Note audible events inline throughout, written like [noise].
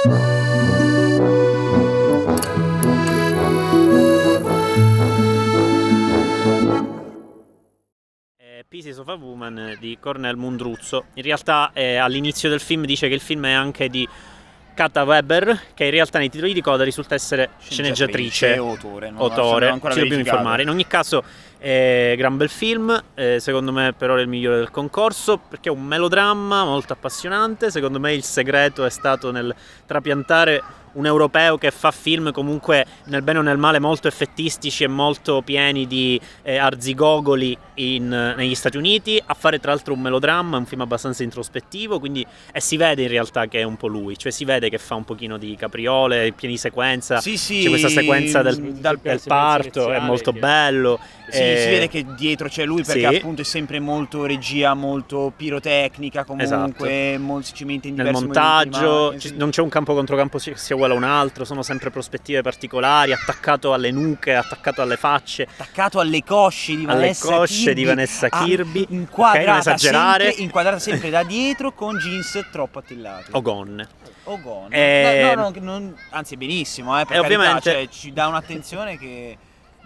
Eh, Pieces of a Woman di Cornel Mundruzzo. In realtà eh, all'inizio del film dice che il film è anche di Kata Weber, che in realtà nei titoli di coda risulta essere sceneggiatrice, e autore. non autore, ci dobbiamo informare. In ogni caso è gran bel film, eh, secondo me però è il migliore del concorso, perché è un melodramma molto appassionante, secondo me il segreto è stato nel trapiantare un europeo che fa film comunque nel bene o nel male molto effettistici e molto pieni di eh, arzigogoli in- negli Stati Uniti, a fare tra l'altro un melodramma, un film abbastanza introspettivo, quindi e si vede in realtà che è un po' lui, cioè si vede che fa un pochino di capriole, pieni di sequenza, Sì, sì, c'è questa sequenza del, dal- del parto, è molto bello. Sì, eh, si vede che dietro c'è lui perché sì. appunto è sempre molto regia, molto pirotecnica comunque, molto, ci mette in nel diversi montaggio movimenti ci- di non c'è un campo contro campo che sia uguale a un altro, sono sempre prospettive particolari, attaccato alle nuche, attaccato alle facce, attaccato alle cosce di alle Vanessa cosce Kirby, di Vanessa ah, Kirby, inquadrata, ok, non esagerare, sempre, inquadrata sempre da dietro con jeans troppo attillati. O gonne. o gonne. Eh, No, no, no, non- anzi benissimo eh, per E carità, ovviamente- cioè, ci dà un'attenzione che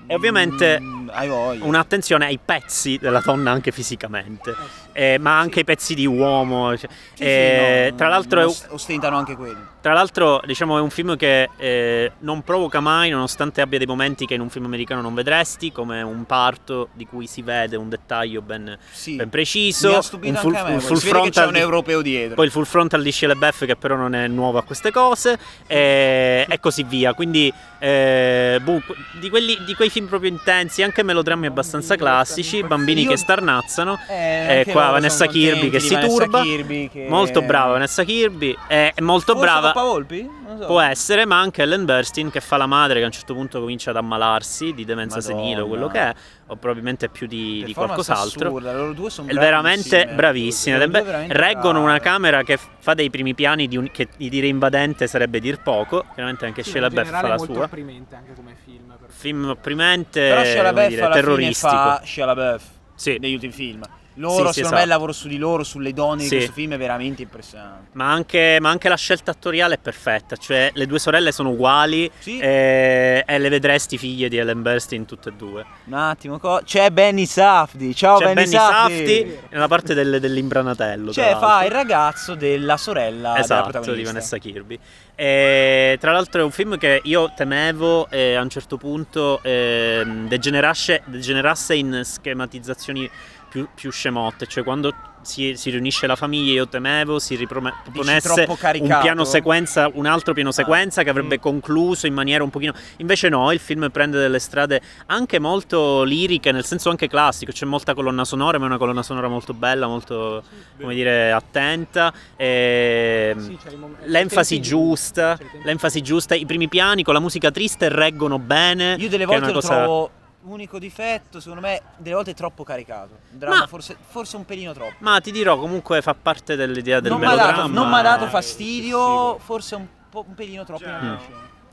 E ovviamente mm, hai voglia Un'attenzione ai pezzi della donna anche fisicamente, eh, ma anche ai pezzi di uomo. cioè, Sì, sì, eh, no, tra l'altro è- os- ostentano anche quelli Tra l'altro, diciamo, è un film che eh, non provoca mai, nonostante abbia dei momenti che in un film americano non vedresti, come un parto di cui si vede un dettaglio ben, sì. ben preciso. mi un full, anche me un full che c'è frontal un europeo dietro poi il full frontal di Shia LaBeouf che però non è nuovo a queste cose e, e così via quindi eh, boh, di, quelli- di quei film proprio intensi anche melodrammi abbastanza classici bambini Io- che starnazzano Eh, Eh, qua Vanessa Kirby che si Vanessa turba. Kirby che- molto brava Vanessa Kirby è, molto Forse brava Coppa Volpi? So. Può essere, ma anche Ellen Burstyn che fa la madre che a un certo punto comincia ad ammalarsi di demenza Madonna. senile o quello che è, o probabilmente più di, di qualcos'altro. assurda, loro due sono È veramente bravissime. bravissime. Loro due veramente reggono brave. una camera che fa dei primi piani di un- che di dire invadente sarebbe dir poco. Chiaramente anche Sì, Shia in LaBeouf fa la sua. opprimente anche come film. per- Film opprimente, Però LaBeouf dire, alla fine terroristico. fa Shia LaBeouf Sì. negli ultimi film. Loro, Sì, sì, secondo me, esatto. il lavoro su di loro, sulle donne Sì. di questo film è veramente impressionante. Ma anche, ma anche la scelta attoriale è perfetta, cioè le due sorelle sono uguali Sì. e, e le vedresti figlie di Ellen Burstyn tutte e due. Un attimo, co- c'è Benny Safdie. Ciao C'è Benny, Benny Safdie nella parte del- dell'imbranatello. Cioè, fa il ragazzo della sorella della Esatto, protagonista. di Vanessa Kirby. E, tra l'altro è un film che io temevo e a un certo punto ehm, degenerasse, degenerasse in schematizzazioni più, più scemotte, cioè quando si, si riunisce la famiglia io temevo si riproponesse un piano sequenza, un altro piano sequenza che avrebbe Mm. concluso in maniera un pochino... Invece no, il film prende delle strade anche molto liriche, nel senso anche classico, c'è molta colonna sonora, ma è una colonna sonora molto bella, molto, come dire, attenta. E... Sì, il mom- L'enfasi giusta, l'enfasi giusta, i primi piani con la musica triste reggono bene. Io delle volte lo cosa- trovo unico difetto, secondo me, delle volte è troppo caricato. Dramma Ma- forse, forse un pelino troppo. Ma ti dirò, comunque fa parte dell'idea del non mi ha melodramma. dato, non m'ha dato eh. fastidio, forse un, po', un pelino troppo. Ciao. in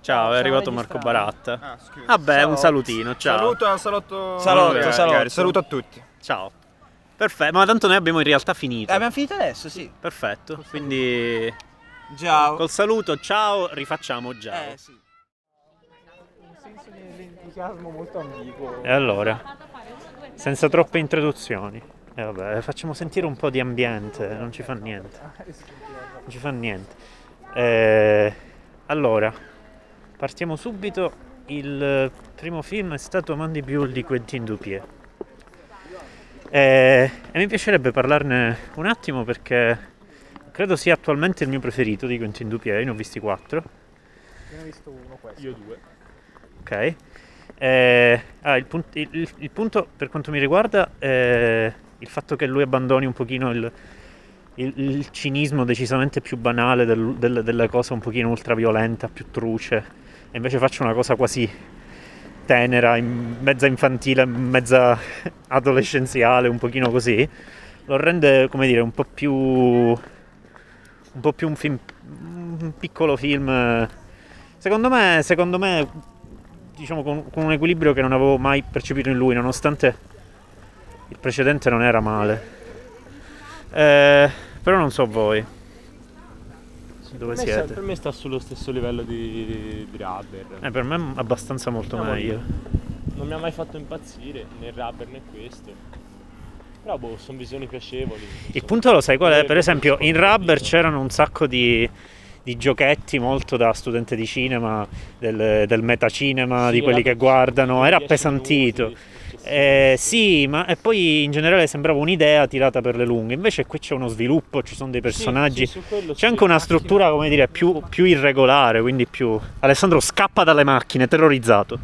Ciao, è Ciao, arrivato registravamo. Marco Baratta. Ah, scusa. Vabbè, Ciao. un salutino, ciao. Saluto, salotto. Salotto, Magari, salotto. Saluto a tutti. Ciao. Perfetto, ma tanto noi abbiamo in realtà finito. Eh, abbiamo finito adesso, sì. Perfetto, quindi Ciao. col saluto, ciao, rifacciamo già. Eh, sì. Un senso di di entusiasmo molto ambiguo. E allora, senza troppe introduzioni. E vabbè, facciamo sentire un po' di ambiente, non ci fa niente. Non ci fa niente. Eh, allora, partiamo subito. Il primo film è stato Mandibule di Quentin Dupieux. Eh, e mi piacerebbe parlarne un attimo perché credo sia attualmente il mio preferito di Quentin Dupieux. Io ne ho visti quattro. Ne ho visto uno questo. Io due. Ok. Eh, ah, il, punt- il- il- punto per quanto mi riguarda è il fatto che lui abbandoni un pochino il, il- cinismo decisamente più banale del- del- della cosa un pochino ultraviolenta, più truce, e invece faccia una cosa quasi tenera, in- mezza infantile, mezza [laughs] adolescenziale, un pochino così, lo rende, come dire, un po' più un po' più un film un piccolo film. Eh, secondo me secondo me diciamo con, con un equilibrio che non avevo mai percepito in lui nonostante il precedente non era male Eh, però non so voi Dove per, me siete? per me sta sullo stesso livello di, di Rubber. Eh, per me è abbastanza molto No, meglio. Non mi ha mai fatto impazzire né Rubber né questo. Però boh, sono visioni piacevoli. Il punto lo sai qual è? Per esempio, in Rubber c'erano un sacco di, di giochetti molto da studente di cinema, del, del metacinema, Sì, di quelli che guardano, era 10 appesantito. minuti. Eh, sì, ma e poi in generale sembrava un'idea tirata per le lunghe. Invece qui c'è uno sviluppo, ci sono dei personaggi. Sì, sì, quello C'è anche una struttura, come dire, più, più irregolare, quindi più... Alessandro scappa dalle macchine, terrorizzato.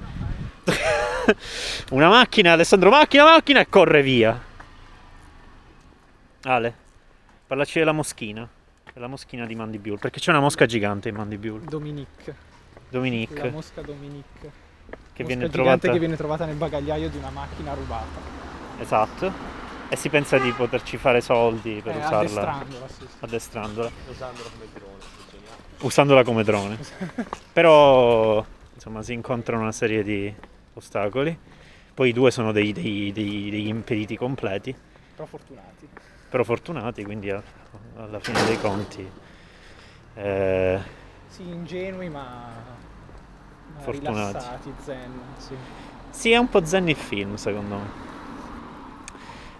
[laughs] una macchina, Alessandro macchina, macchina e corre via. Ale, parlaci della moschina. Della moschina di Mandibulle, perché c'è una mosca gigante in Mandibulle. Dominique. La Dominique, mosca Dominique. che Mosca viene gigante trovata... che viene trovata nel bagagliaio di una macchina rubata. Esatto. E si pensa di poterci fare soldi per Eh, usarla, addestrandola, sì, sì. addestrandola, Usandola come drone, è usandola come drone. [laughs] Però, insomma, si incontrano una serie di ostacoli. Poi i due sono dei, dei- dei- degli impediti completi, Però fortunati. Però fortunati, quindi a- alla fine dei conti... eh, Sì, ingenui ma, ma Fortunati. rilassati, zen. Sì. sì, è un po' zen il film, secondo me.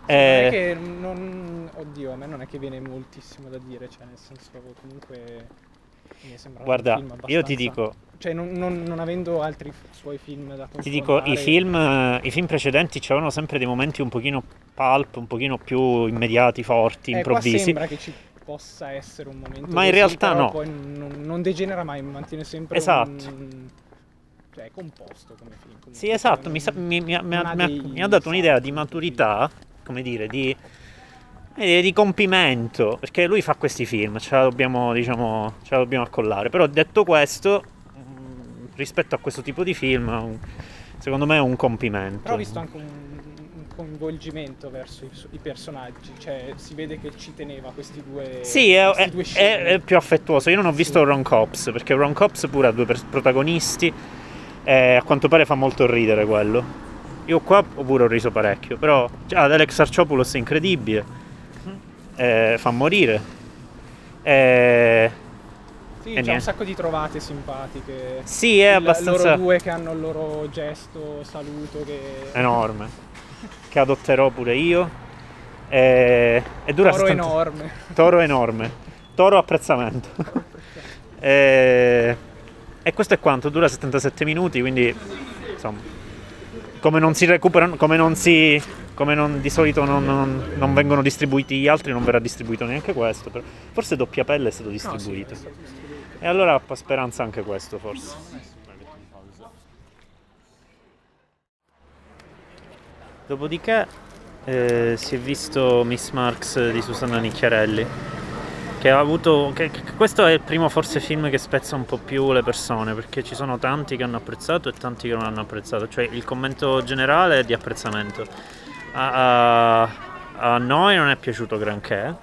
Sì, non è Eh, che non... Oddio, a me non è che viene moltissimo da dire, cioè nel senso comunque Guarda, film io ti abbastanza- dico, Cioè non, non- non avendo altri suoi film da Ti dico, i confrontare- film, i film precedenti avevano sempre dei momenti un pochino pulp, un pochino più immediati, forti, Eh, improvvisi. sembra che ci possa essere un momento Ma in realtà no. poi non, non degenera mai, mantiene sempre Esatto. un... Cioè è composto come film. comunque, Sì, esatto, mi, sa- mi- mi ha- mi ha- dei mi ha dato un'idea di maturità, come dire, di, eh, di compimento, perché lui fa questi film, ce la dobbiamo, diciamo, ce la dobbiamo accollare. Però detto questo, mh, rispetto a questo tipo di film, secondo me è un compimento. Però ho visto anche un, coinvolgimento verso i, i personaggi, cioè si vede che ci teneva questi due Sì, è, questi è- due è- è più affettuoso. Io non ho visto Sì. Ron Cops, perché Ron Cops pure ha due pers- protagonisti e a quanto pare fa molto ridere quello. Io qua pure ho riso parecchio, però cioè, ad Alex Arciopoulos è incredibile, eh, fa morire. Eh, Sì, c'è un niente. sacco di trovate simpatiche. sì, è abbastanza Loro due che hanno il loro gesto, saluto che... enorme, [laughs] che adotterò pure io. Eh, e dura Toro 70 enorme. Toro enorme. Toro apprezzamento. e... [laughs] e questo è quanto, dura 77 minuti, quindi insomma, come non si recuperano, come non si come non, di solito non, non- non vengono distribuiti gli altri, non verrà distribuito neanche questo. però forse doppia pelle è stato No, sì, distribuito. è stato distribuito. E allora fa speranza anche questo, forse. Dopodiché eh, si è visto Miss Marx di Susanna Nicchiarelli. Che ha avuto. che- che- questo è il primo forse film che spezza un po' più le persone, perché ci sono tanti che hanno apprezzato e tanti che non hanno apprezzato. Cioè il commento generale è di apprezzamento. A, a- a noi non è piaciuto granché.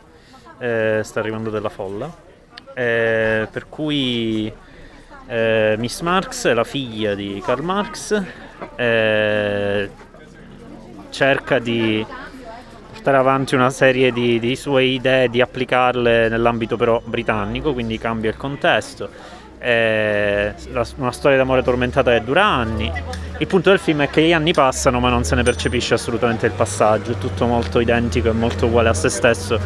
eh, sta arrivando della folla. Eh, per cui eh, Miss Marx è la figlia di Karl Marx. eh, cerca di portare avanti una serie di, di sue idee, di applicarle nell'ambito però britannico, quindi cambia il contesto. È la- una storia d'amore tormentata che dura anni. Il punto del film è che gli anni passano ma non se ne percepisce assolutamente il passaggio, è tutto molto identico e molto uguale a se stesso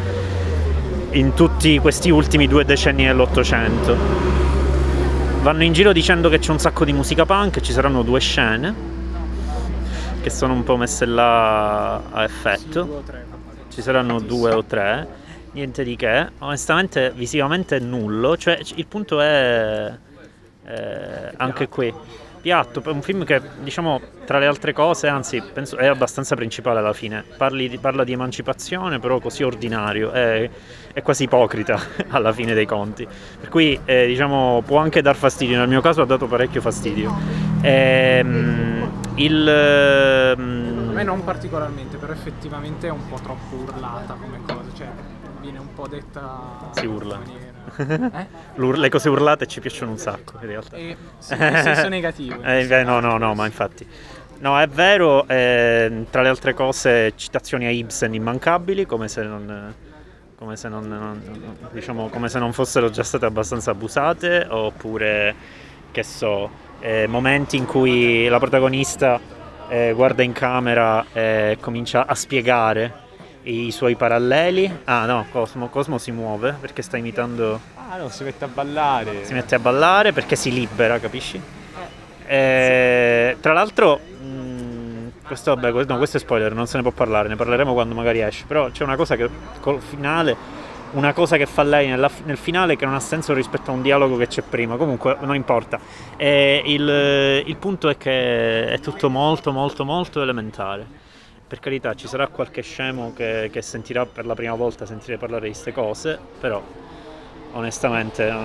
in tutti questi ultimi due decenni dell'Ottocento. Vanno in giro dicendo che c'è un sacco di musica punk, ci saranno due scene che sono un po' messe là a effetto. Ci saranno due o tre, niente di che. Onestamente, visivamente nullo. Cioè, il punto è eh, anche qui. Piatto, un film che diciamo tra le altre cose, anzi, penso è abbastanza principale alla fine. Parli di- parla di emancipazione, però così ordinario, è, è quasi ipocrita [laughs] alla fine dei conti. Per cui eh, diciamo può anche dar fastidio. Nel mio caso ha dato parecchio fastidio. Ehm, il A ehm, me non particolarmente, però effettivamente è un po' troppo urlata come cosa, cioè viene un po' detta Si urla. in maniera- [laughs] Eh? Le cose urlate ci piacciono un sacco in realtà. E, sì, in senso negativo. [laughs] Eh, beh, no, no, no, ma infatti. No, è vero, eh, tra le altre cose, citazioni a Ibsen immancabili, come se non, come se non, non, diciamo, come se non fossero già state abbastanza abusate, oppure che so, eh, momenti in cui la protagonista eh, guarda in camera e comincia a spiegare i suoi paralleli. Ah no, Cosmo, Cosmo si muove perché sta imitando... Ah no, si mette a ballare. Si mette a ballare perché si libera, capisci? Eh, tra l'altro, mh, questo, vabbè, no, questo è spoiler, non se ne può parlare, ne parleremo quando magari esce. Però c'è una cosa che col finale, una cosa che fa lei nella, nel finale che non ha senso rispetto a un dialogo che c'è prima. Comunque, non importa. Il, il punto è che è tutto molto, molto, molto elementare. Per carità, ci sarà qualche scemo che, che sentirà per la prima volta sentire parlare di queste cose, però onestamente eh,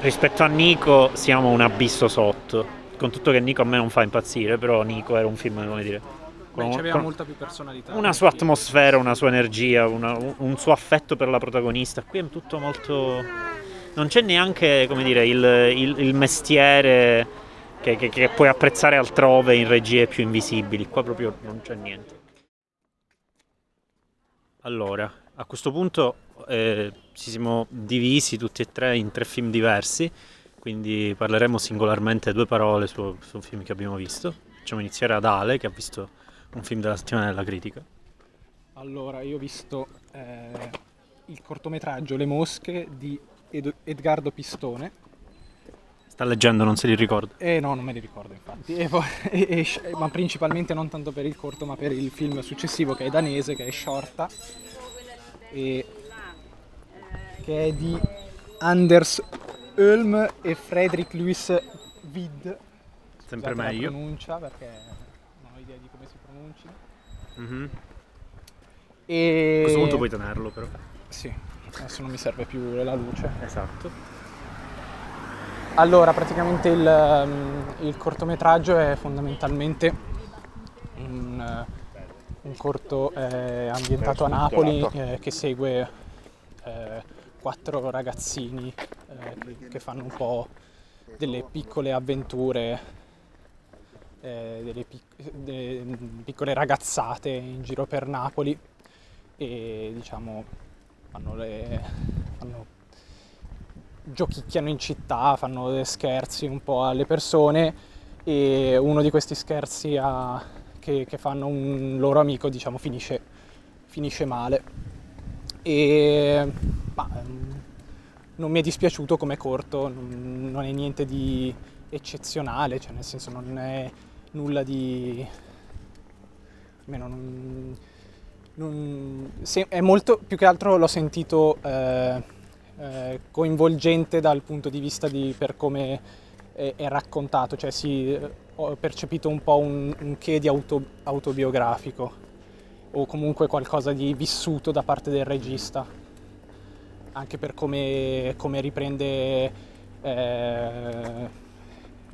rispetto a Nico siamo un abisso sotto con tutto che Nico a me non fa impazzire, però Nico era un film, come dire, Beh, c'aveva molta più personalità. Una sua atmosfera, una sua energia, una, un suo affetto per la protagonista. Qui è tutto molto... Non c'è neanche, come dire, il, il, il mestiere che, che, che, puoi apprezzare altrove in regie più invisibili. Qua proprio non c'è niente. Allora, a questo punto eh, ci siamo divisi tutti e tre in tre film diversi quindi parleremo singolarmente due parole su, su un film che abbiamo visto. Facciamo iniziare ad Ale che ha visto un film della settimana della critica. Allora, io ho visto eh, il cortometraggio Le mosche di Ed- Edgardo Pistone. Sta leggendo, non se li ricorda? Eh no, non me li ricordo infatti. E poi, [laughs] e, e, ma principalmente non tanto per il corto, ma per il film successivo che è danese, che è Shorta. E che è di Anders Ulm e Frederick Louis Vid. Sempre meglio. La pronuncia perché idea di come si pronunci. Mm-hmm. E... A questo punto puoi tenerlo però. Sì, adesso non mi serve più la luce. Esatto. Allora, praticamente il, um, il cortometraggio è fondamentalmente un, un corto eh, ambientato a Napoli eh, che segue eh, quattro ragazzini eh, che, che, fanno un po' delle piccole avventure, eh, delle, pic- delle, piccole ragazzate in giro per Napoli e diciamo fanno le, fanno, giochicchiano in città, fanno scherzi un po' alle persone e uno di questi scherzi a, che, che, fanno un loro amico diciamo finisce, finisce male. E ma, ehm, non mi è dispiaciuto come corto, non, non è niente di eccezionale, cioè nel senso non è nulla di... almeno non... non se, è molto, più che altro l'ho sentito eh, eh, coinvolgente dal punto di vista di per come è, è raccontato, cioè sì, ho percepito un po' un, un che di auto, autobiografico o comunque qualcosa di vissuto da parte del regista anche per come, come riprende eh,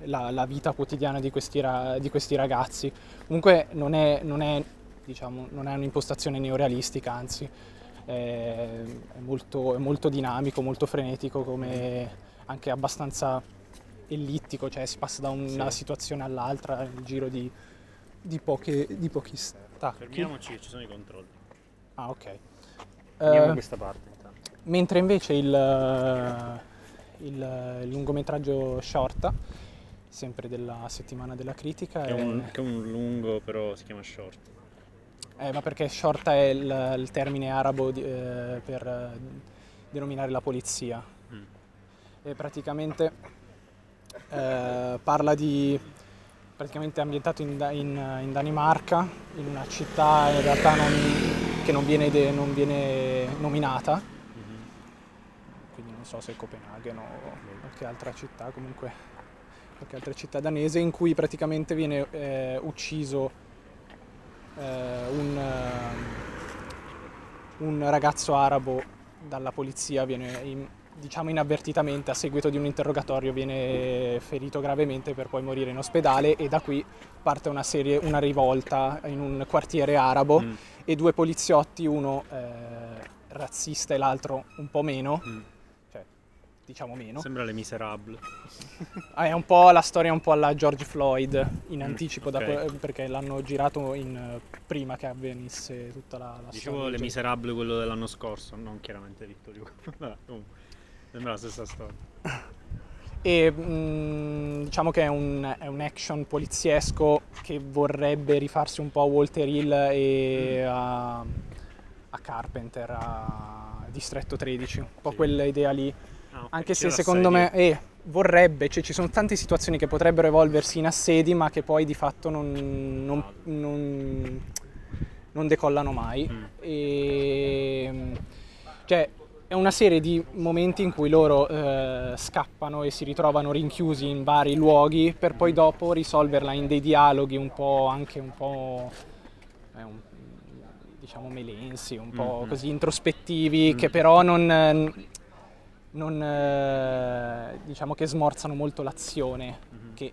la, la, vita quotidiana di questi, ra, di questi ragazzi. Comunque non è, non, è, diciamo, non è, un'impostazione neorealistica, anzi è, molto, è molto dinamico, molto frenetico, come anche abbastanza ellittico, cioè si passa da una sì. situazione all'altra nel giro di, di, poche, di pochi stacchi. Fermiamoci ci sono i controlli. Ah ok. Andiamo uh, questa parte. Mentre invece il, il, il lungometraggio short, sempre della settimana della critica, che è, un, che è un lungo però si chiama short. Eh, ma perché short è il, il termine arabo di, eh, per eh, denominare la polizia. Mm. E praticamente eh, parla di praticamente ambientato in, in, in, Danimarca, in una città in realtà non, che non viene, de, non viene nominata, non so se Copenaghen o qualche altra città, comunque qualche altra città danese, in cui praticamente viene eh, ucciso eh, un, uh, un, ragazzo arabo dalla polizia, viene in, diciamo inavvertitamente a seguito di un interrogatorio viene ferito gravemente per poi morire in ospedale e da qui parte una serie, una rivolta in un quartiere arabo mm. e due poliziotti, uno eh, razzista e l'altro un po' meno, mm diciamo meno. Sembra Le Miserable. [laughs] Ah, è un po' la storia un po' alla George Floyd in Mm, anticipo ok. da que- perché l'hanno girato in, eh, prima che avvenisse tutta la, la Dicevo storia. Le Miserable quello dell'anno scorso, non chiaramente Vittor Hugo. [laughs] Vabbè, comunque, sembra la stessa storia. [laughs] E mh, diciamo che è un, è un action poliziesco che vorrebbe rifarsi un po' a Walter Hill e a, a Carpenter, a Distretto 13, un po' Sì. quella idea lì. Ah, ok, Anche se secondo me eh, vorrebbe, cioè ci sono tante situazioni che potrebbero evolversi in assedi ma che poi di fatto non, non- non- non decollano mai. Mm. E, cioè, è una serie di momenti in cui loro eh, scappano e si ritrovano rinchiusi in vari luoghi per poi dopo risolverla in dei dialoghi un po' anche un po' eh, un- diciamo melensi, un po' Mhm. così introspettivi Mm. che però non, non, eh, diciamo che smorzano molto l'azione Mhm. che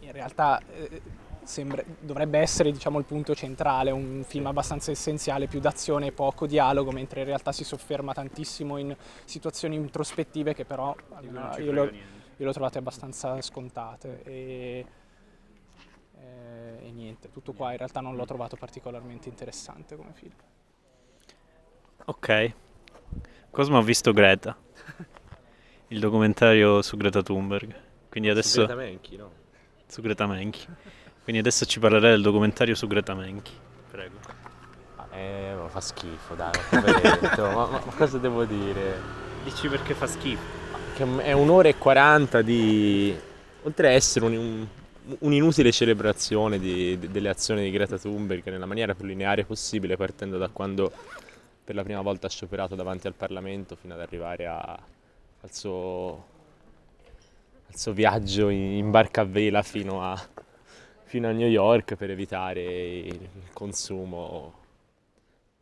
in realtà eh, sembra- dovrebbe essere diciamo, il punto centrale, un film abbastanza essenziale, più d'azione e poco dialogo, mentre in realtà si sofferma tantissimo in situazioni introspettive che però almeno io, frega le ho- niente. io le ho trovate abbastanza scontate e, e- e niente, tutto qua in realtà non l'ho trovato particolarmente interessante come film. Ok. Cosmo ha visto Greta. Il documentario su Greta Thunberg. Quindi adesso... Greta Menchi, no? su Greta Menchi. Quindi adesso ci parlerei del documentario su Greta Menchi. Prego. Eh, ma fa schifo, dai, ma ma, cosa devo dire? Dici perché fa schifo. Che è un'ora e 40 di... Oltre a essere un- un- un'inutile celebrazione di- de- delle azioni di Greta Thunberg nella maniera più lineare possibile, partendo da quando per la prima volta ha scioperato davanti al Parlamento fino ad arrivare a- al, suo, al suo viaggio in, in barca a vela fino a, fino a New York per evitare il consumo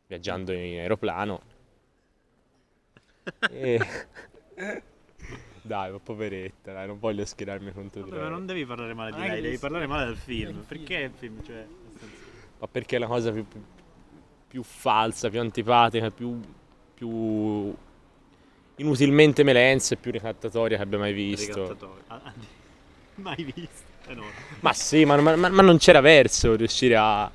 viaggiando in aeroplano. [laughs] E... [laughs] Dai, ma poveretta, dai, non voglio schierarmi contro di ma lei. non devi parlare male di Non hai lei, devi parlare male del film. Perché il film, cioè... nel senso- Ma perché è la cosa più, più- falsa, più antipatica, più, più inutilmente melenza e più ricattatoria che abbia mai visto. Ah, ah, [laughs] Mai visto. Eh no. Ma sì, ma, ma- ma non c'era verso riuscire a, a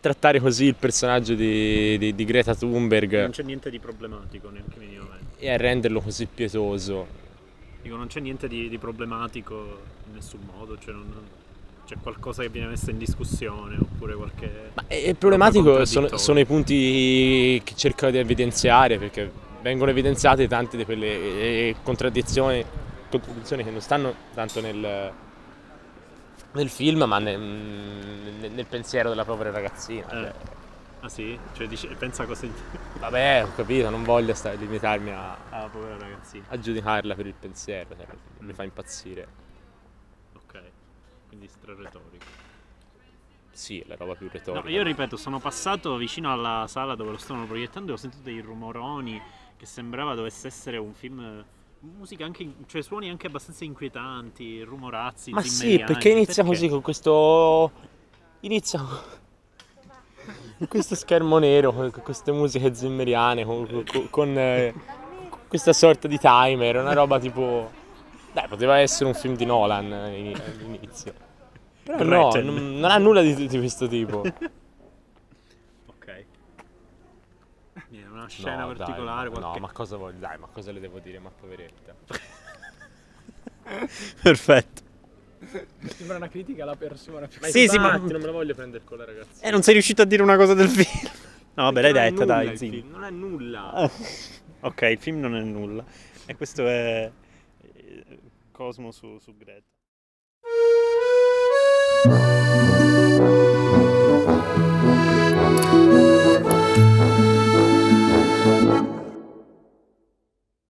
trattare così il personaggio di, di- di Greta Thunberg Non c'è niente di problematico neanche minimamente. e a renderlo così pietoso. Dico, non c'è niente di, di problematico in nessun modo. Cioè, non, c'è qualcosa che viene messo in discussione oppure qualche... Ma è problematico sono, sono i punti che cerco di evidenziare perché vengono evidenziate tante di quelle eh, contraddizioni, contraddizioni che non stanno tanto nel, nel film ma nel, nel- nel pensiero della povera ragazzina. Eh. cioè. Ah sì? Cioè, dici, pensa cosa... Vabbè, ho capito, non voglio stare, limitarmi a, povera ragazzina. a giudicarla per il pensiero, cioè, mi fa impazzire. Quindi stra-retorico. Sì, è la roba più retorica. No, io ripeto, sono passato vicino alla sala dove lo stavano proiettando e ho sentito dei rumoroni che sembrava dovesse essere un film. Musica anche, cioè suoni anche abbastanza inquietanti, rumorazzi. Ma sì, perché inizia Perché? così con questo. Inizia [laughs] con questo schermo nero, con queste musiche zimmeriane, con, con- con, eh, con questa sorta di timer, una roba tipo. Dai, poteva essere un film di Nolan eh, in- all'inizio. Però no, Gretchen. non, non ha nulla di, di questo tipo. [laughs] Ok. Niente, una scena No, dai, particolare. no, qualche... ma cosa voglio? Dai, ma cosa le devo dire? Ma poveretta. [laughs] Perfetto. Sembra una critica alla persona più Sì, sì, ma- non me la voglio prendere con la ragazza. E non sei riuscito a dire una cosa del film. [laughs] No, vabbè, l'hai detta, dai, il zitto. film, Non è nulla. Ok, il film non è nulla. E questo è eh, Cosmo su, su Greta.